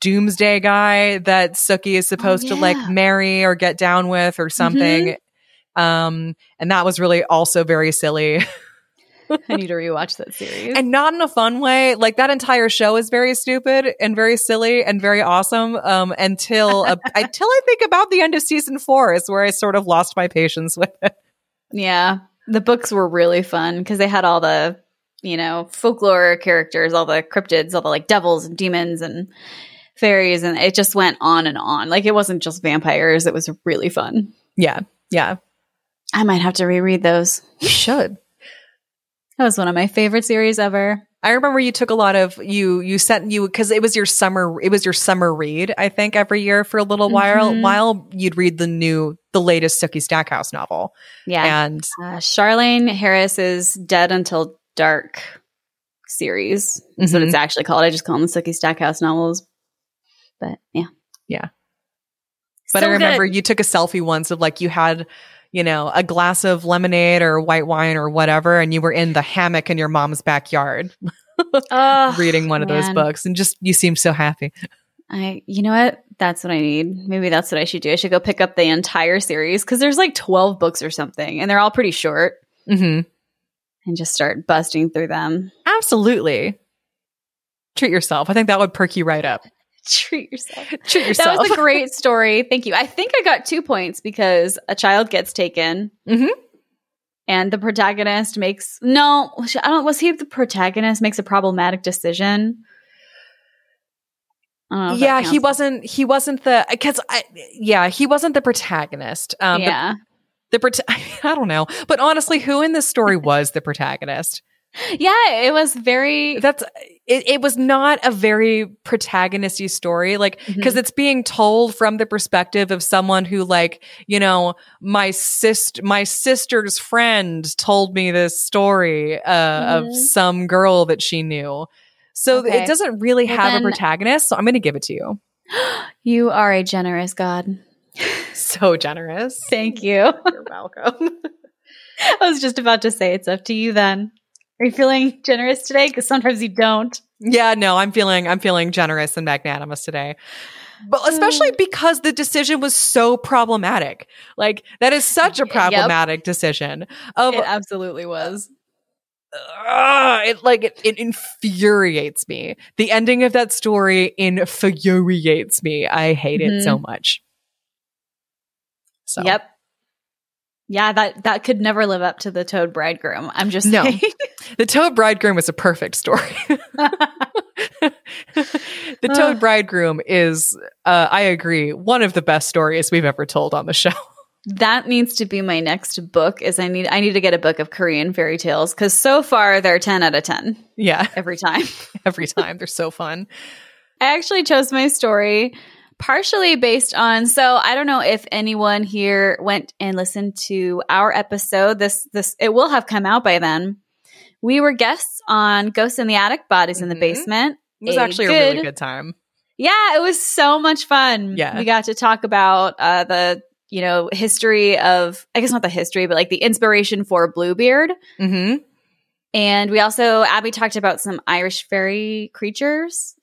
doomsday guy that Sookie is supposed to like Oh, yeah. Mm-hmm. marry or get down with or something. Um and that was really also very silly. I need to rewatch that series. and not in a fun way. Like that entire show is very stupid and very silly and very awesome. Um, until uh, [LAUGHS] until I think about the end of season four is where I sort of lost my patience with it. yeah, the books were really fun because they had all the, you know, folklore characters, all the cryptids, all the like devils and demons and fairies, and it just went on and on. Like it wasn't just vampires; it was really fun. Yeah, yeah, I might have to reread those. you should. That was one of my favorite series ever. I remember you took a lot of you you sent you because it was your summer it was your summer read I think every year for a little while Mhm. while you'd read the new the latest Sookie Stackhouse novel Yeah, and uh, Charlaine Harris's "Dead Until Dark" series is what it's actually called. I just call them the Sookie Stackhouse novels. But yeah, Yeah. But So I remember good. you took a selfie once of like you had, you know, a glass of lemonade or white wine or whatever, and you were in the hammock in your mom's backyard [LAUGHS] Ugh, reading one of those books, and just you seemed so happy. I, you know what? That's what I need. Maybe that's what I should do. I should go pick up the entire series because there's like 12 books or something, and they're all pretty short, hmm and just start busting through them. Absolutely. Treat yourself. I think that would perk you right up. Treat yourself. Treat yourself. That was a great story. Thank you. I think I got two points because a child gets taken. Mhm. And the protagonist makes no, I don't. Was he the protagonist? Makes a problematic decision. I don't know yeah, he wasn't. He wasn't the because I. Yeah, he wasn't the protagonist. Um, yeah, the, prota- [LAUGHS] I don't know, but honestly, who in this story [LAUGHS] was the protagonist? Yeah, it was very. That's it, it was not a very protagonisty story like because Mhm. it's being told from the perspective of someone who like you know my sister my sister's friend told me this story uh, Mhm. of some girl that she knew so Okay. it doesn't really Well, have then- a protagonist so i'm gonna give it to you [GASPS] You are a generous God. [LAUGHS] so generous Thank you. you're welcome [LAUGHS] I was just about to say it's up to you then. Are you feeling generous today? Because sometimes you don't. Yeah, no, I'm feeling I'm feeling generous and magnanimous today. But especially because the decision was so problematic. Like that is such a Yep. problematic decision. Of It absolutely was. ah, it like it, it infuriates me. The ending of that story infuriates me. I hate it so much. So Yep. Yeah, that that could never live up to the Toad Bridegroom. I'm just No. saying. [LAUGHS] the Toad Bridegroom is a perfect story. [LAUGHS] the Toad Bridegroom is, uh, I agree, one of the best stories we've ever told on the show. [LAUGHS] that needs to be my next book. Is I need I need to get a book of Korean fairy tales because so far they're ten out of ten Yeah, every time. every time they're so fun. I actually chose my story partially based on so I don't know if anyone here went and listened to our episode. This this it will have come out by then. We were guests on Ghosts in the Attic, Bodies in the Mhm. Basement. It was A actually a really good- good time. Yeah, it was so much fun. Yeah. We got to talk about uh the you know history of I guess not the history, but like the inspiration for Bluebeard. Mm-hmm. And we also Abby talked about some Irish fairy creatures.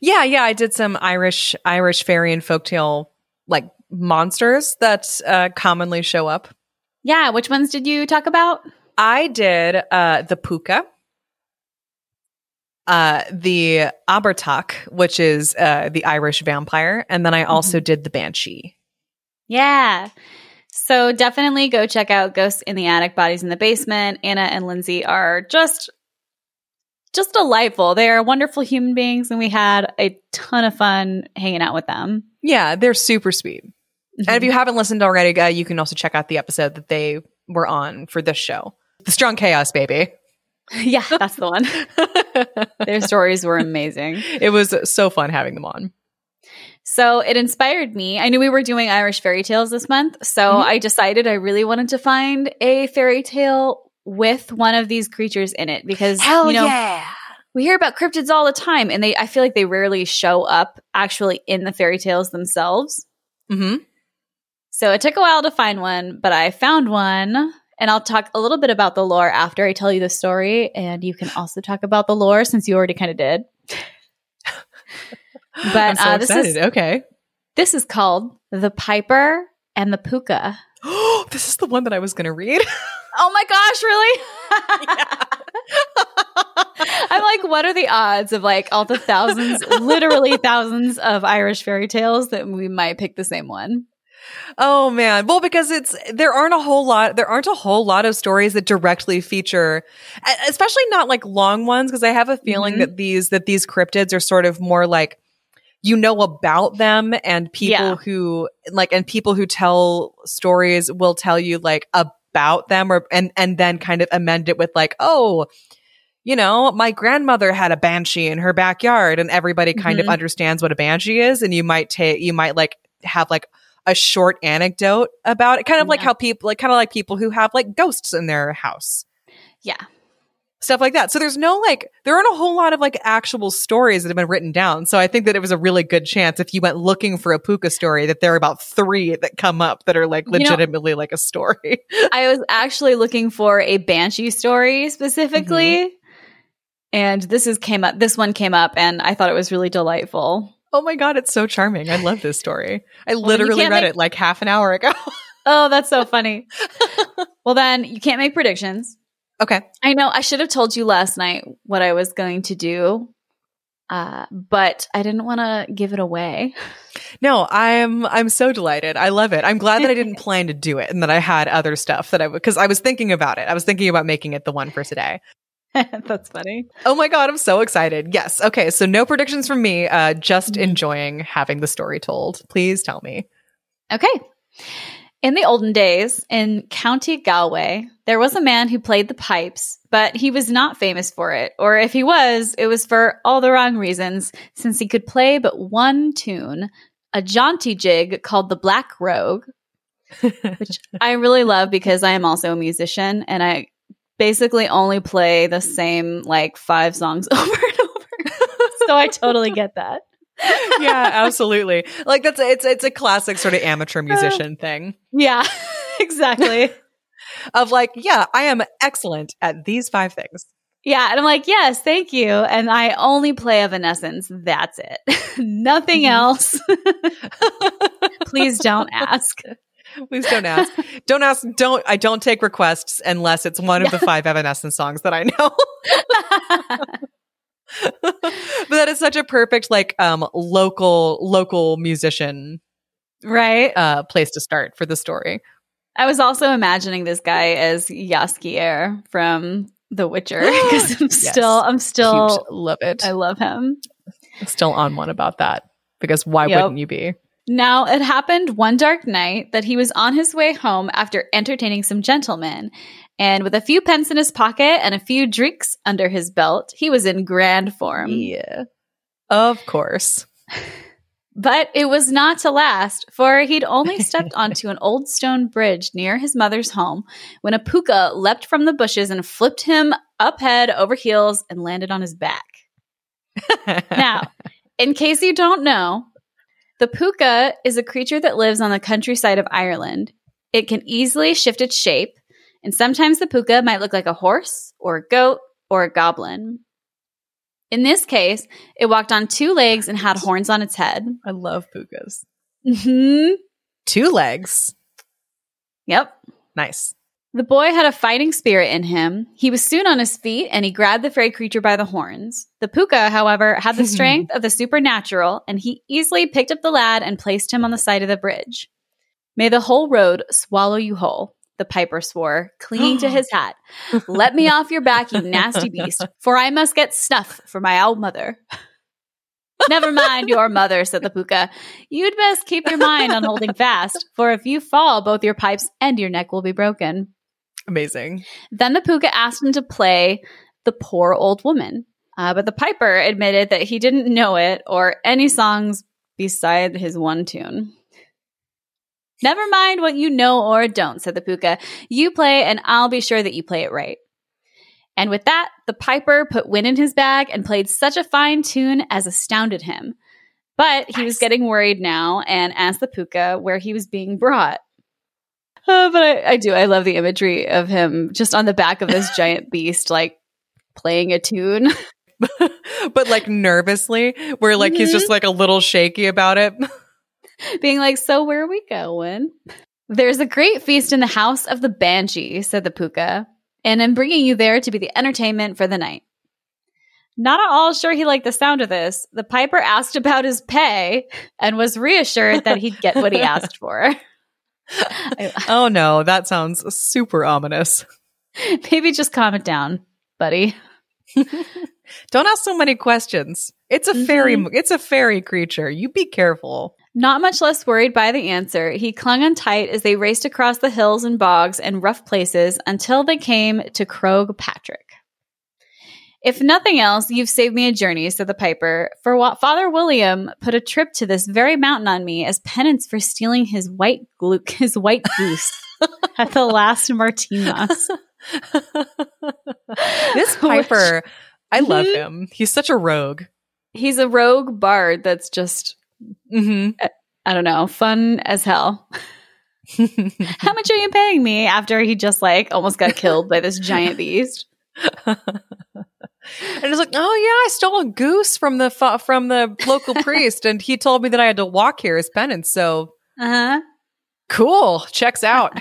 Yeah, yeah. I did some Irish Irish fairy and folktale like monsters that uh, commonly show up. Yeah, which ones did you talk about? I did uh, the puka, uh, the Abhartach, which is uh, the Irish vampire, and then I also did the banshee. Yeah. So definitely go check out Ghosts in the Attic, Bodies in the Basement. Anna and Lindsay are just just delightful. They are wonderful human beings and we had a ton of fun hanging out with them. Yeah, they're super sweet. And if you haven't listened already, uh, you can also check out the episode that they were on for this show. The Strong Chaos, baby. [LAUGHS] yeah, that's the one. [LAUGHS] Their stories were amazing. it was so fun having them on. So it inspired me. I knew we were doing Irish fairy tales this month. So Mhm. I decided I really wanted to find a fairy tale with one of these creatures in it because you know, yeah! we hear about cryptids all the time and they I feel like they rarely show up actually in the fairy tales themselves. hmm So it took a while to find one, but I found one and I'll talk a little bit about the lore after I tell you the story and you can also talk about the lore since you already kind of did. [LAUGHS] But I'm so uh, this excited. is okay. this is called The Piper and the Puka. This is the one that I was going to read. [LAUGHS] Oh my gosh, really? I'm like, what are the odds of like all the thousands, literally [LAUGHS] thousands of Irish fairy tales that we might pick the same one? Oh man. Well, because it's there aren't a whole lot there aren't a whole lot of stories that directly feature especially not like long ones because I have a feeling Mhm. that these that these cryptids are sort of more like you know about them and people Yeah. who like and people who tell stories will tell you like about them or and and then kind of amend it with like oh you know my grandmother had a banshee in her backyard and everybody kind of Mhm. understands what a banshee is and you might take you might like have like a short anecdote about it kind of like how people like kind of like people who have like ghosts in their house Yeah. Stuff like that so there's no like there aren't a whole lot of like actual stories that have been written down so i think that it was a really good chance if you went looking for a puka story that there are about three that come up that are like You know- legitimately like a story [LAUGHS] I was actually looking for a banshee story specifically. Mm-hmm. And this is came up this one came up and I thought it was really delightful. oh my god it's so charming i love this story i you literally read make- it like half an hour ago [LAUGHS] Oh, that's so funny. [LAUGHS] well then you can't make predictions. Okay I know I should have told you last night what I was going to do. Uh, but I didn't want to give it away. No, I'm I'm so delighted. I love it. I'm glad that I didn't [LAUGHS] plan to do it and that I had other stuff that I would because I was thinking about it. I was thinking about making it the one for today. [LAUGHS] that's funny. Oh my god, I'm so excited. Yes. Okay, so no predictions from me. Uh just Mhm. enjoying having the story told. Please tell me. Okay. In the olden days, in County Galway, There was a man who played the pipes, but he was not famous for it. Or if he was, it was for all the wrong reasons, since he could play but one tune, a jaunty jig called the Black Rogue, [LAUGHS] which I really love because I am also a musician and I basically only play the same like five songs [LAUGHS] over and over. so I totally get that. [LAUGHS] yeah, absolutely. Like that's a, it's it's a classic sort of amateur musician thing. Yeah, [LAUGHS] exactly [LAUGHS] of like, yeah, I am excellent at these five things. Yeah. And I'm like, yes, thank you. And I only play Evanescence. That's it. Nothing mm-hmm. else. Please don't ask. Please don't ask. Don't ask. Don't. I don't take requests unless it's one of the five Evanescence songs that I know. [LAUGHS] but that is such a perfect like um local local musician right uh place to start for the story I was also imagining this guy as Jaskier from The Witcher [GASPS] because I'm yes. still, I'm still Cute. love it. I love him. Still on one about that because why yep. wouldn't you be? Now, it happened one dark night that he was on his way home after entertaining some gentlemen. And with a few pence in his pocket and a few drinks under his belt, he was in grand form. Yeah. Of course. [LAUGHS] But it was not to last, for he'd only [LAUGHS] stepped onto an old stone bridge near his mother's home when a puka leapt from the bushes and flipped him up head over heels and landed on his back. [LAUGHS] now, in case you don't know, the puka is a creature that lives on the countryside of Ireland. It can easily shift its shape, and sometimes the puka might look like a horse or a goat or a goblin. In this case, it walked on two legs and had horns on its head. I love pukas. hmm Two legs. Yep. Nice. The boy had a fighting spirit in him. He was soon on his feet and he grabbed the fairy creature by the horns. The puka, however, had the [LAUGHS] strength of the supernatural and he easily picked up the lad and placed him on the side of the bridge. May the whole road swallow you whole the piper swore, clinging to [GASPS] his hat. Let me off your back, you nasty beast, for I must get snuff for my old mother. [LAUGHS] Never mind your mother, said the puka. You'd best keep your mind on holding fast, for if you fall, both your pipes and your neck will be broken. Amazing. Then the puka asked him to play the poor old woman. Uh, but the piper admitted that he didn't know it or any songs beside his one tune. Never mind what you know or don't, said the puka. You play, and I'll be sure that you play it right. And with that, the piper put wind in his bag and played such a fine tune as astounded him. But he nice. was getting worried now and asked the puka where he was being brought. Uh, but I, I do. I love the imagery of him just on the back of this [LAUGHS] giant beast, like playing a tune. [LAUGHS] but like nervously, where like mm-hmm. he's just mm-hmm. like a little shaky about it. [LAUGHS] [LAUGHS] being like, So where are we going? There's a great feast in the house of the Banshee, said the Puka, and I'm bringing you there to be the entertainment for the night. Not at all sure he liked the sound of this, the piper asked about his pay and was reassured that he'd get what he [LAUGHS] asked for. [LAUGHS] oh no, that sounds super ominous. Maybe just calm it down, buddy. Don't ask so many questions. It's a fairy mm-hmm. it's a fairy creature. You be careful. Not much less worried by the answer, he clung on tight as they raced across the hills and bogs and rough places until they came to Croagh Patrick. If nothing else, you've saved me a journey, said the piper, for what Father William put a trip to this very mountain on me as penance for stealing his white glu- [LAUGHS] his white goose at the last Martinmas. [LAUGHS] this piper, I love mm-hmm. him. He's such a rogue. He's a rogue bard that's just Mm-hmm. I don't know, fun as hell. [LAUGHS] How much are you paying me after he just like almost got killed by this giant beast? [LAUGHS] and it's like, oh yeah, I stole a goose from the from the local [LAUGHS] priest, and he told me that I had to walk here as penance. So, uh huh, cool, checks out.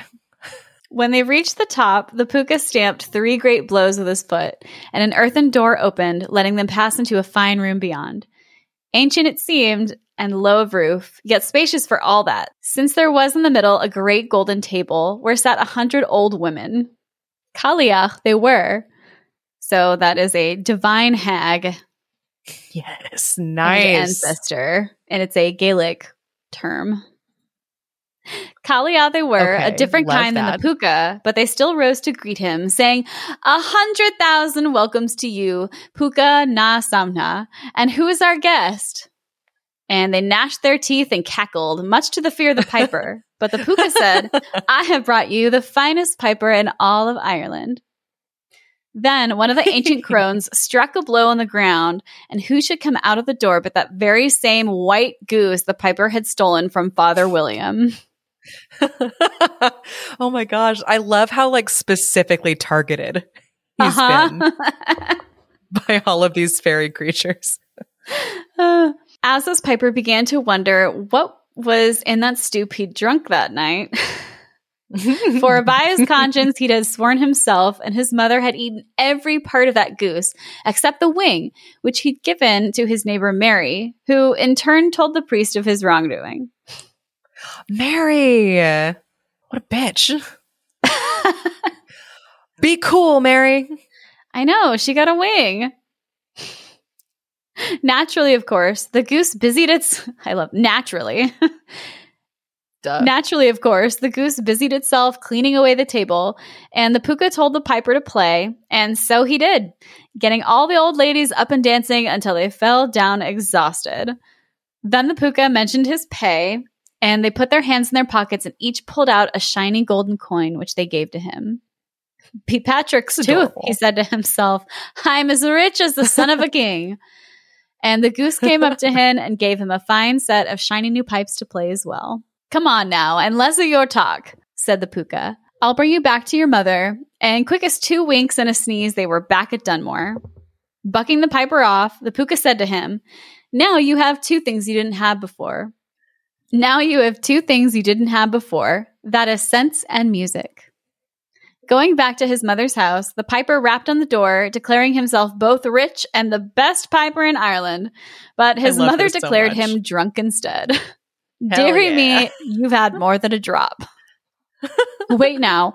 when they reached the top, the puka stamped three great blows with his foot, and an earthen door opened, letting them pass into a fine room beyond. Ancient it seemed, and low of roof, yet spacious for all that, since there was in the middle a great golden table where sat a hundred old women. Cailleach they were. So that is a divine hag. Yes, nice. ancestor. And it's a Gaelic term. Cailleach they were, Okay, a different kind than the puka, but they still rose to greet him, saying, A hundred thousand welcomes to you, puka na Samhna. And who is our guest? And they gnashed their teeth and cackled, much to the fear of the piper. [LAUGHS] but the puka said, I have brought you the finest piper in all of Ireland. Then one of the ancient [LAUGHS] crones struck a blow on the ground, and who should come out of the door but that very same white goose the piper had stolen from Father William? [LAUGHS] oh my gosh. I love how like specifically targeted he's been Uh-huh. [LAUGHS] by all of these fairy creatures. Uh, [SIGHS] As this piper began to wonder what was in that stew he'd drunk that night. [LAUGHS] For by his conscience, he'd have sworn himself and his mother had eaten every part of that goose except the wing, which he'd given to his neighbor Mary, who in turn told the priest of his wrongdoing. Mary. What a bitch. [LAUGHS] Be cool, Mary. I know, she got a wing. Naturally, of course, the goose busied its. I love naturally. Duh. Naturally, of course, the goose busied itself cleaning away the table, and the puka told the piper to play, and so he did, getting all the old ladies up and dancing until they fell down exhausted. Then the puka mentioned his pay, and they put their hands in their pockets and each pulled out a shiny golden coin, which they gave to him. [LAUGHS] Pete Patrick's adorable. he said to himself, I'm as rich as the son of a king. [LAUGHS] And the goose came up to him and gave him a fine set of shiny new pipes to play as well. Come on now, and less of your talk, said the puka. I'll bring you back to your mother. And quick as two winks and a sneeze, they were back at Dunmore. Bucking the piper off, the puka said to him, Now you have two things you didn't have before. Now you have two things you didn't have before that is sense and music. Going back to his mother's house, the piper rapped on the door, declaring himself both rich and the best piper in Ireland. But his mother her so declared him drunk instead. Deary yeah. me, you've had more than a drop. [LAUGHS] Wait now.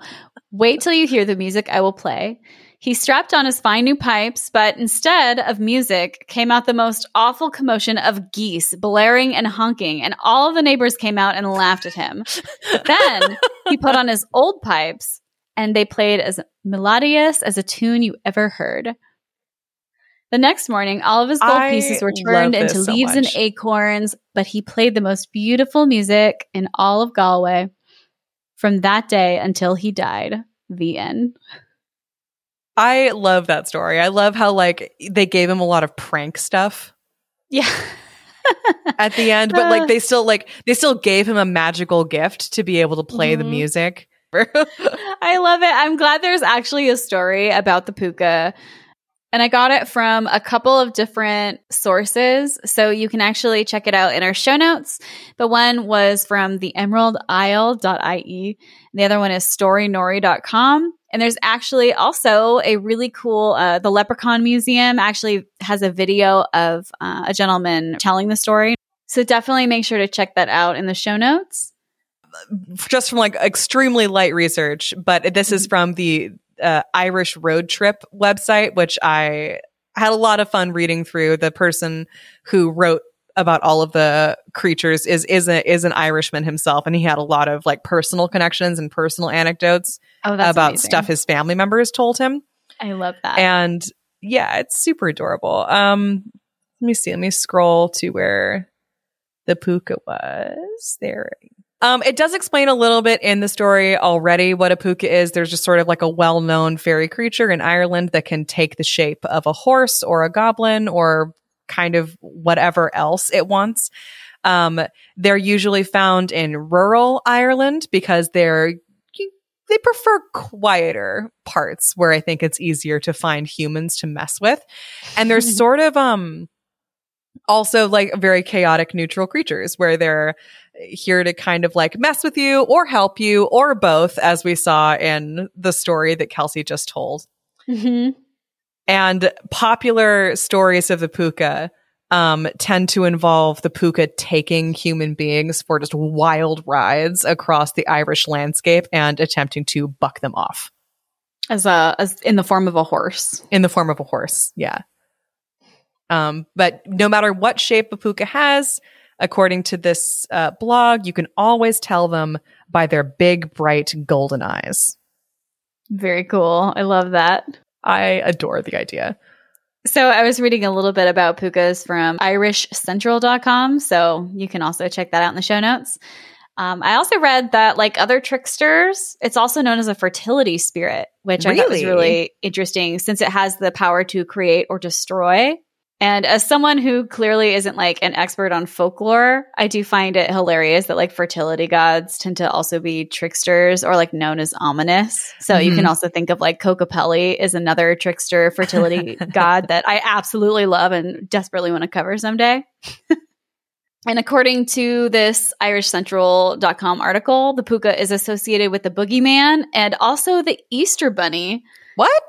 Wait till you hear the music I will play. He strapped on his fine new pipes, but instead of music came out the most awful commotion of geese blaring and honking, and all the neighbors came out and laughed at him. [LAUGHS] Then he put on his old pipes, and they played as melodious as a tune you ever heard. The next morning, all of his gold I pieces were turned into so leaves and acorns, but he played the most beautiful music in all of Galway from that day until he died. The end. I love that story. I love how like they gave him a lot of prank stuff Yeah. [LAUGHS] at the end, but like they still like they still gave him a magical gift to be able to play the Mhm. music. [LAUGHS] I love it. I'm glad there's actually a story about the puka. And I got it from a couple of different sources. So you can actually check it out in our show notes. But one was from the emeraldisle.ie. The other one is storynory.com. And there's actually also a really cool, uh, the Leprechaun Museum actually has a video of uh, a gentleman telling the story. So definitely make sure to check that out in the show notes. Just from like extremely light research, but this is from the uh, Irish Road Trip website, which I had a lot of fun reading through. The person who wrote about all of the creatures is is a, is an Irishman himself, and he had a lot of like personal connections and personal anecdotes Oh, about amazing. stuff his family members told him. I love that. and yeah, it's super adorable. Um, let me see. Let me scroll to where the puka was. There. Um, it does explain a little bit in the story already what a puka is. There's just sort of like a well-known fairy creature in Ireland that can take the shape of a horse or a goblin or kind of whatever else it wants. Um, they're usually found in rural Ireland because they're they prefer quieter parts where I think it's easier to find humans to mess with. And they're [LAUGHS] sort of um also like very chaotic neutral creatures where they're here to kind of like mess with you or help you or both as we saw in the story that Kelsey just told. Mhm. And popular stories of the puka um, tend to involve the puka taking human beings for just wild rides across the Irish landscape and attempting to buck them off As a as in the form of a horse. in the form of a horse. Yeah. Um, but no matter what shape a puka has, According to this uh, blog, you can always tell them by their big, bright golden eyes. Very cool. I love that. I adore the idea. So I was reading a little bit about pukas from irishcentral.com. So you can also check that out in the show notes. Um, I also read that, like other tricksters, it's also known as a fertility spirit, which I thought was Really? really interesting since it has the power to create or destroy. And as someone who clearly isn't like an expert on folklore, I do find it hilarious that like fertility gods tend to also be tricksters or like known as ominous. So you can Mhm. also think of like Kokopelli is another trickster fertility [LAUGHS] god that I absolutely love and desperately want to cover someday. [LAUGHS] and according to this irishcentral.com article, the puka is associated with the boogeyman and also the Easter bunny What?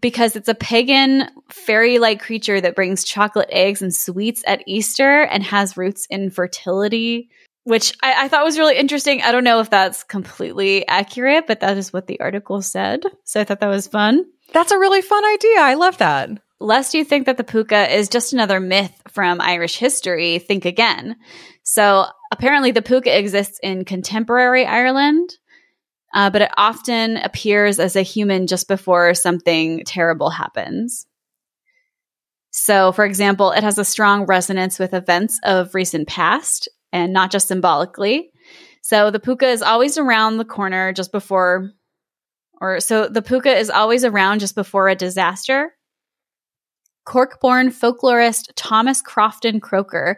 Because it's a pagan fairy like creature that brings chocolate eggs and sweets at Easter and has roots in fertility, which I, I thought was really interesting. I don't know if that's completely accurate, but that is what the article said. So I thought that was fun. That's a really fun idea. I love that. Lest you think that the puka is just another myth from Irish history, think again. So apparently, the puka exists in contemporary Ireland, uh, but it often appears as a human just before something terrible happens. So, for example, it has a strong resonance with events of recent past and not just symbolically. So, the puka is always around the corner just before, or so the puka is always around just before a disaster. Cork born folklorist Thomas Crofton Croker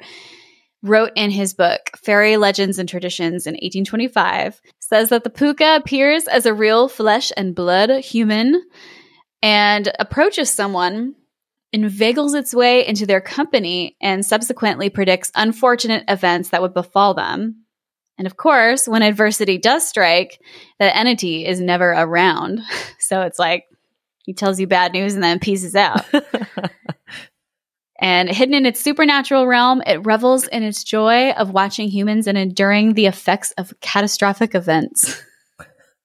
wrote in his book, Fairy Legends and Traditions in 1825, says that the puka appears as a real flesh and blood human and approaches someone, inveigles its way into their company, and subsequently predicts unfortunate events that would befall them. And of course, when adversity does strike, the entity is never around. [LAUGHS] So it's like he tells you bad news and then pieces out. [LAUGHS] And hidden in its supernatural realm, it revels in its joy of watching humans and enduring the effects of catastrophic events.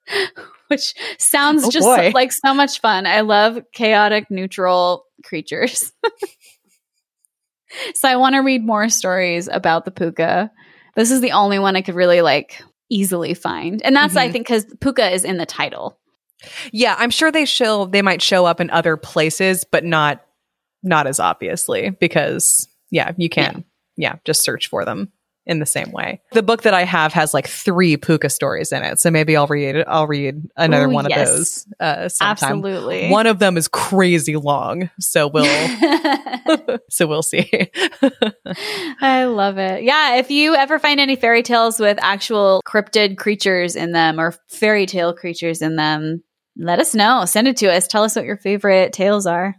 [LAUGHS] Which sounds Oh, just boy. like so much fun. I love chaotic, neutral creatures. [LAUGHS] so I want to read more stories about the puka. This is the only one I could really like easily find. And that's, I Mhm. think, because puka is in the title. yeah, I'm sure they show they might show up in other places, but not not as obviously because yeah, you can yeah, just search for them in the same way. The book that I have has like three puka stories in it, so maybe I'll read I'll read another Ooh, one yes. of those uh, sometime. Absolutely. One of them is crazy long, so we'll [LAUGHS] [LAUGHS] so we'll see. [LAUGHS] I love it. Yeah, if you ever find any fairy tales with actual cryptid creatures in them or fairy tale creatures in them, let us know. Send it to us. Tell us what your favorite tales are.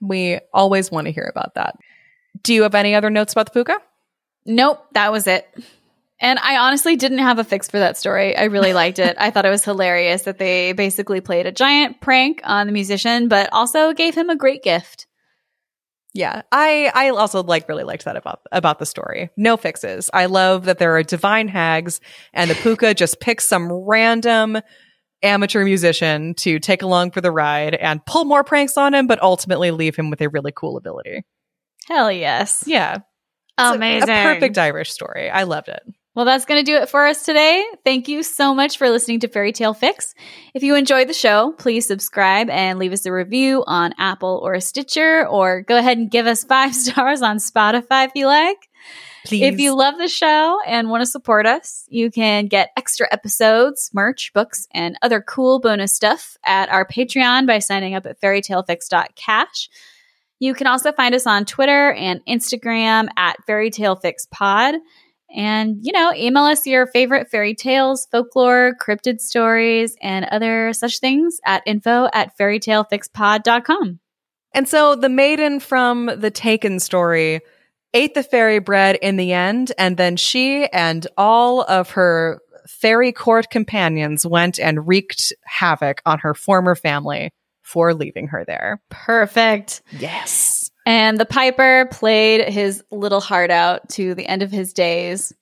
We always want to hear about that. Do you have any other notes about the puka? Nope, that was it. And I honestly didn't have a fix for that story. I really [LAUGHS] liked it. I thought it was hilarious that they basically played a giant prank on the musician, but also gave him a great gift. Yeah, I I also like really liked that about about the story. No fixes. I love that there are divine hags and the puka just picks some random amateur musician to take along for the ride and pull more pranks on him, but ultimately leave him with a really cool ability. Hell yes. Yeah, It's a- Amazing. a perfect Irish story. I loved it. Well, that's going to do it for us today. Thank you so much for listening to Fairy Tale Fix. If you enjoyed the show, please subscribe and leave us a review on Apple or Stitcher, or go ahead and give us [LAUGHS] five stars on Spotify if you like. Please, If you love the show and want to support us, you can get extra episodes, merch, books, and other cool bonus stuff at our Patreon by signing up at fairytalefix.cash. You can also find us on Twitter and Instagram at fairytalefixpod. And, you know, email us your favorite fairy tales, folklore, cryptid stories, and other such things at info at fairytalefixpod.com. And so the maiden from the Taken story ate the fairy bread in the end, and then she and all of her fairy court companions went and wreaked havoc on her former family for leaving her there. Perfect. Yes. And the piper played his little heart out to the end of his days.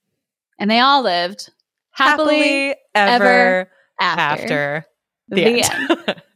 And they all lived happily, ever, after, after, the the end. end. [LAUGHS]